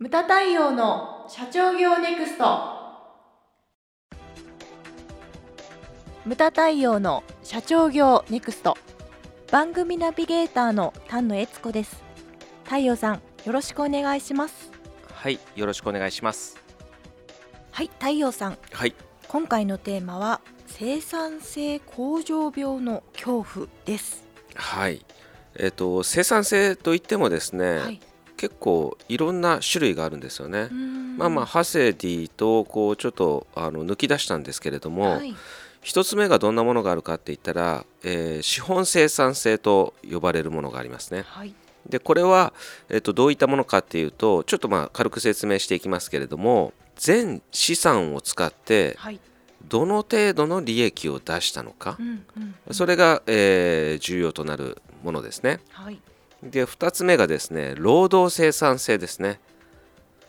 ムタ太陽の社長業ネクスト。ムタ太陽の社長業ネクスト。番組ナビゲーターの丹野悦子です。太陽さんよろしくお願いします。はい、よろしくお願いします。はい太陽さん。はい、今回のテーマは生産性向上病の恐怖です。はい。えっ、と生産性といってもですね、はい結構いろんな種類があるんですよね。ままあまあハセディとこうちょっとあの抜き出したんですけれども、はい。一つ目がどんなものがあるかって言ったら、えー資本生産性と呼ばれるものがありますね。はい。でこれは、えっとどういったものかっていうとちょっとまあ軽く説明していきますけれども全資産を使ってはい。どの程度の利益を出したのか。う、んうん。それが、えー重要となるものですね。はいで2つ目がですね労働生産性ですね。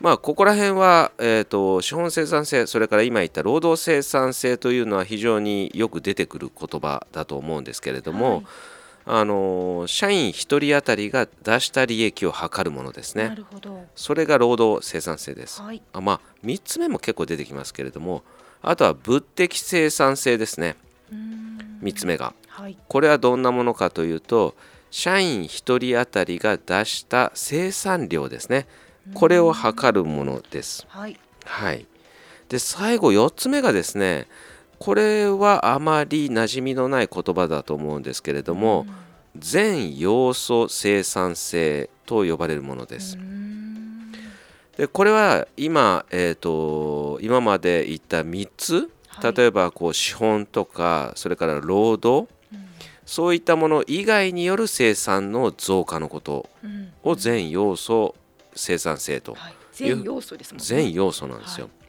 まあここら辺は、えー、と資本生産性それから今言った労働生産性というのは非常によく出てくる言葉だと思うんですけれども、はいあのー社員1人当たりが出した利益を測るものですなね。るほどそれが労働生産性です。はいあまあ3つ目も結構出てきますけれどもあとは物的生産性ですねうーん3つ目が。はいこれはどんなものかというと社員1人当たりが出した生産量ですね。これを測るものです。はい。はい。で最後4つ目がですねこれはあまり馴染みのない言葉だと思うんですけれども全要素生産性と呼ばれるものです。でこれは今、えー、と今まで言った3つ？はい。例えばこう資本とかそれから労働？うんそういったもの以外による生産の増加のことうん。を全要素生産性とはい。全要素ですもんね。全要素なんですよ、はい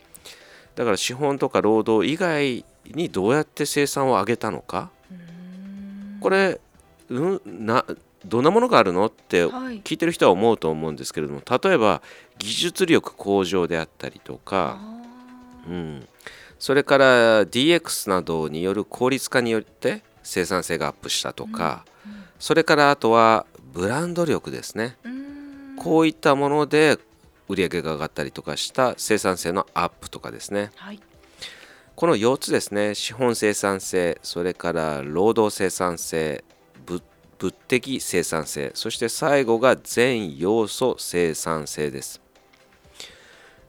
だから資本とか労働以外にどうやって生産を上げたのか。これ、うん、などんなものがあるのってはい。聞いてる人は思うと思うんですけれども例えば技術力向上であったりとか、あうん、それから DX などによる効率化によって生産性がアップしたとか、それからあとはブランド力ですね。こういったもので売り上げが上がったりとかした生産性のアップとかですね。はい。この4つですね。資本生産性それから労働生産性物物的生産性そして最後が全要素生産性です。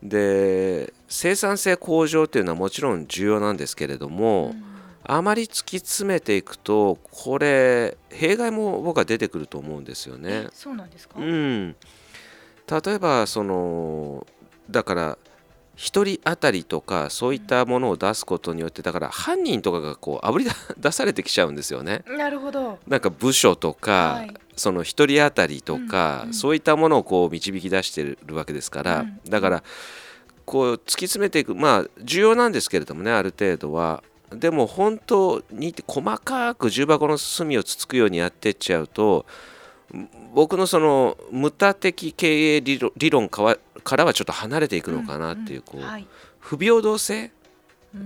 で生産性向上っていうのはもちろん重要なんですけれども、うんあまり突き詰めていくとこれ弊害も僕は出てくると思うんですよね。え。そうなんですか？うん、例えばそのだから1人当たりとかそういったものを出すことによってだから犯人とかがこうあぶり出 出されてきちゃうんですよね。なるほど。なんか部署とか、はい。その1人当たりとか、うんうん。そういったものをこう導き出してるわけですから、うん。だからこう突き詰めていくまあ重要なんですけれどもねある程度は。でも本当に細かく重箱の隅をつつくようにやってっちゃうと僕のその無駄的経営理論からはちょっと離れていくのかなっていう,、こうはい不平等性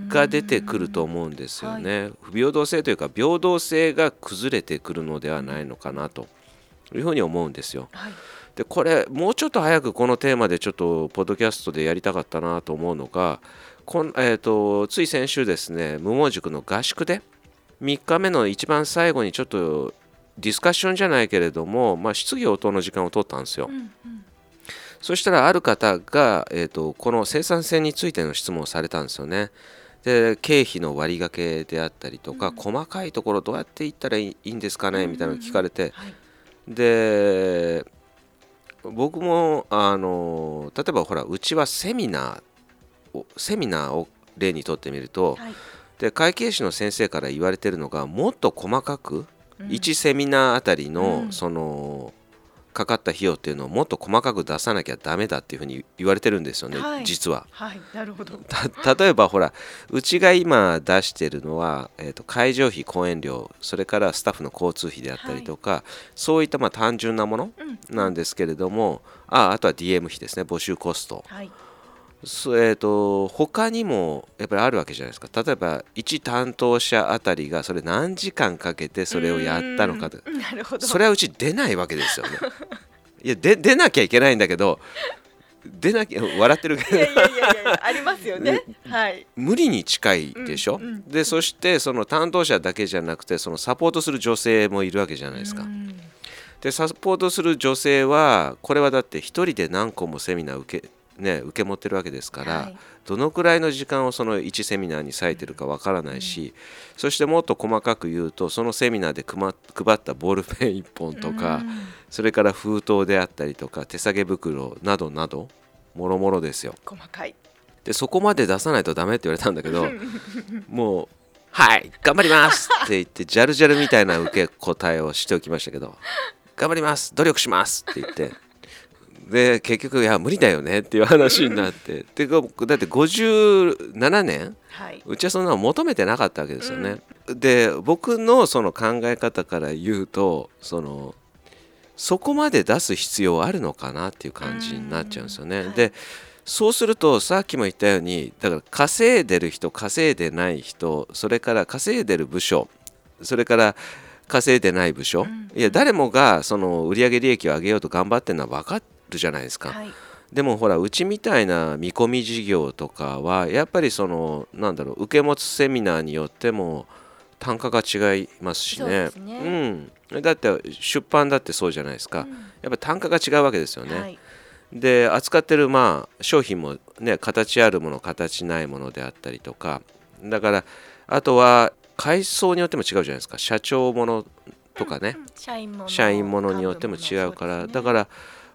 が出てくると思うんですよね。不平等性というか平等性が崩れてくるのではないのかなというふうに思うんですよ。はいでこれもうちょっと早くこのテーマでちょっとポッドキャストでやりたかったなと思うのがこん、えー、とつい先週ですね無門塾の合宿で3日目の一番最後にちょっとディスカッションじゃないけれども、まあ、質疑応答の時間を取ったんですよ。うんうん。そしたらある方が、えー、とこの生産性についての質問をされたんですよね。で経費の割り掛けであったりとか、うん。細かいところどうやっていったらいいんですかねみたいなのを聞かれて、はい。で僕もあの例えばほらうちはセミナーをセミナーを例にとってみると、はい。で会計士の先生から言われてるのがもっと細かく、うん。1セミナーあたりの、うん。そのかかった費用っていうのをもっと細かく出さなきゃダメだっていうふうに言われてるんですよね、はい。実は。はい。なるほど。た例えばほらうちが今出してるのは、えー、と会場費講演料それからスタッフの交通費であったりとか、そういったまあ単純なものうん。なんですけれども、ああとは DM 費ですね募集コスト。はいそえー、と他にもやっぱりあるわけじゃないですか。例えば1担当者あたりがそれ何時間かけてそれをやったのかとうんなるほど。それはうち出ないわけですよね。いやで出なきゃいけないんだけど出なきゃ笑ってるけど。いやいやいやいやありますよね。はい。無理に近いでしょ、うんうん。でそしてその担当者だけじゃなくてそのサポートする女性もいるわけじゃないですか。うん。でサポートする女性はこれはだって一人で何個もセミナー受け,、ね、受け持ってるわけですから、はいどのくらいの時間をその1セミナーに割いてるかわからないし、そしてもっと細かく言うとそのセミナーで配ったボールペン1本とか、うんそれから封筒であったりとか手提げ袋などなどもろもろですよ。細かい。でそこまで出さないとダメって言われたんだけど もう「はい頑張ります 」って言ってジャルジャルみたいな受け答えをしておきましたけど「頑張ります努力します!」って言ってで結局「いや無理だよね」っていう話になって でだって57年はい。うちはそんなの求めてなかったわけですよね。で僕のその考え方から言うとそのそこまで出す必要あるのかなっていう感じになっちゃうんですよね。うんでそうするとさっきも言ったようにだから稼いでる人稼いでない人それから稼いでる部署それから稼いでない部署、んいや誰もがその売上利益を上げようと頑張ってるのは分かるじゃないですか。はい。でもほらうちみたいな見込み事業とかはやっぱりそのなんだろう受け持つセミナーによっても単価が違いますしねねうん、だって出版だってそうじゃないですか、うんやっぱ単価が違うわけですよね、はい。で扱ってるまあ商品もね形あるもの形ないものであったりとかだからあとは階層によっても違うじゃないですか社長ものとかね、社員もの。社員ものによっても違うから、だからら。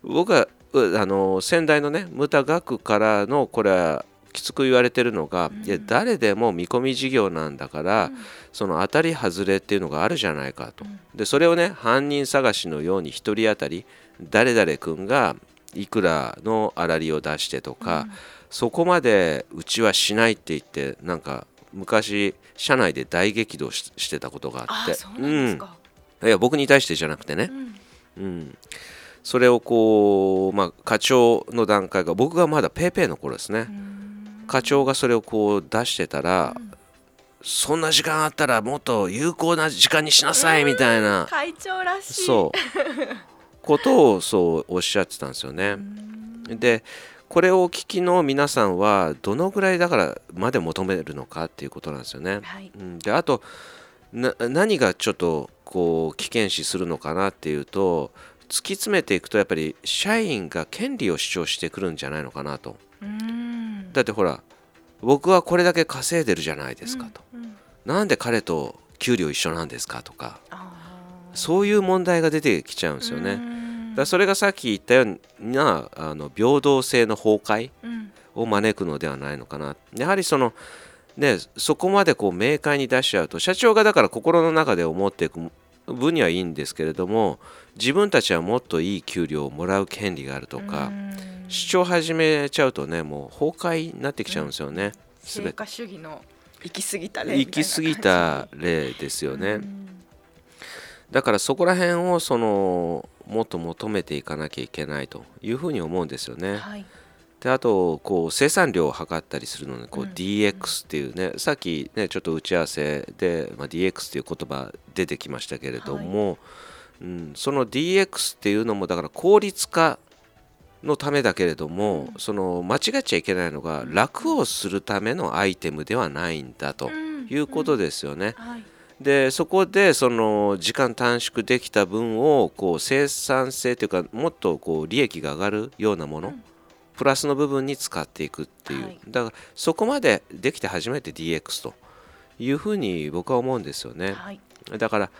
僕はうあの先代のねムタ学からのこれはきつく言われてるのが、うん。いや誰でも見込み事業なんだから、その当たり外れっていうのがあるじゃないかと、うん。でそれをね犯人探しのように1人当たり誰々君がいくらの粗利を出してとか、そこまでうちはしないって言ってなんか昔社内で大激怒ししてたことがあって。うなん。いや僕に対してじゃなくてね、うん。うん、それをこう、まあ、課長の段階が僕がまだ PayPay の頃ですね、うん課長がそれをこう出してたら、うんそんな時間あったらもっと有効な時間にしなさいみたいな、会長らしい。そうことをそうおっしゃってたんですよねう。ん。でこれをお聞きの皆さんはどのぐらいだからまで求めるのかっていうことなんですよね。はい。うん、であとな何がちょっとこう危険視するのかなっていうと突き詰めていくとやっぱり社員が権利を主張してくるんじゃないのかなと。うん。だってほら僕はこれだけ稼いでるじゃないですかと、うん。うん。なんで彼と給料一緒なんですかとか。そういう問題が出てきちゃうんですよね。だそれがさっき言ったようなあの平等性の崩壊うん。を招くのではないのかな。やはりそのねそこまでこう明快に出しちゃうと社長がだから心の中で思っていく分にはいいんですけれども自分たちはもっといい給料をもらう権利があるとかうん主張始めちゃうとねもう崩壊になってきちゃうんですよね。すべ成果主義の行き過ぎた例行き過ぎた例ですよね。うんだからそこら辺をそのもっと求めていかなきゃいけないというふうに思うんですよね。はいであとこう生産量を測ったりするのにこううん。DX っていうね、さっきねちょっと打ち合わせで、まあ、DX っていう言葉出てきましたけれども、うん、その DX っていうのもだから効率化のためだけれども、その間違っちゃいけないのが楽をするためのアイテムではないんだとうん。いうことですよね。はい。でそこでその時間短縮できた分をこう生産性というかもっとこう利益が上がるようなもの、うんプラスの部分に使っていくっていう、はい。だからそこまでできて初めて DX というふうに僕は思うんですよね。はい。だから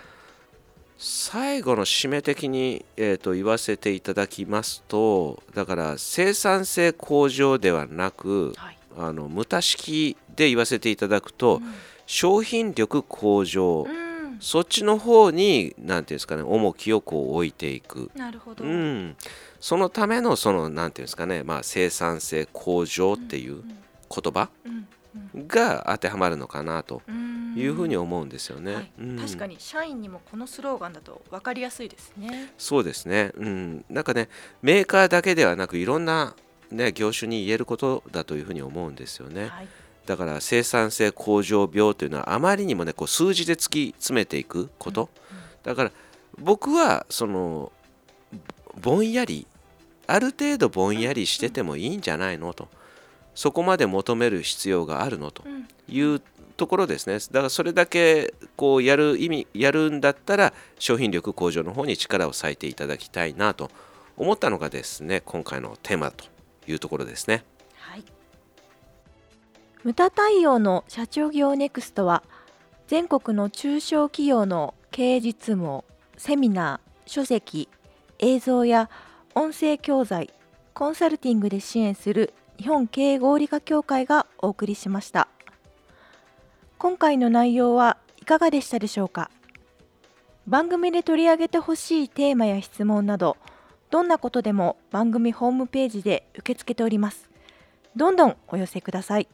最後の締め的に、えー、と言わせていただきますとだから生産性向上ではなくはい。あの無駄式で言わせていただくと、商品力向上、うんそっちの方に何ていうんですかね重きをこう置いていく、なるほど。うん、そのためのその何ていうんですかね、まあ、生産性向上っていう言葉うんが当てはまるのかなとうん。いうふうに思うんですよね。はい。うん。確かに社員にもこのスローガンだと分かりやすいですね。そうですね、うん、なんかねメーカーだけではなくいろんな、ね、業種に言えることだというふうに思うんですよね。はいだから生産性向上病というのはあまりにもねこう数字で突き詰めていくこと、だから僕はそのぼんやりある程度ぼんやりしててもいいんじゃないのと。そこまで求める必要があるのというところですね。だからそれだけこうやる意味やるんだったら商品力向上の方に力を割いていただきたいなと思ったのがですね今回のテーマというところですね。はい、無駄対応の社長業ネクストは全国の中小企業の経営実務セミナー、書籍、映像や音声教材、コンサルティングで支援する日本経営合理化協会がお送りしました。今回の内容はいかがでしたでしょうか？番組で取り上げてほしいテーマや質問などどんなことでも番組ホームページで受け付けております。どんどんお寄せください。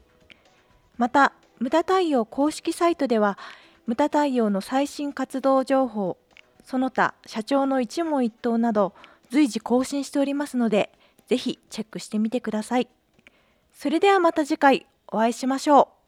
また無駄太陽公式サイトでは無駄太陽の最新活動情報その他社長の一問一答など随時更新しておりますのでぜひチェックしてみてください。それではまた次回お会いしましょう。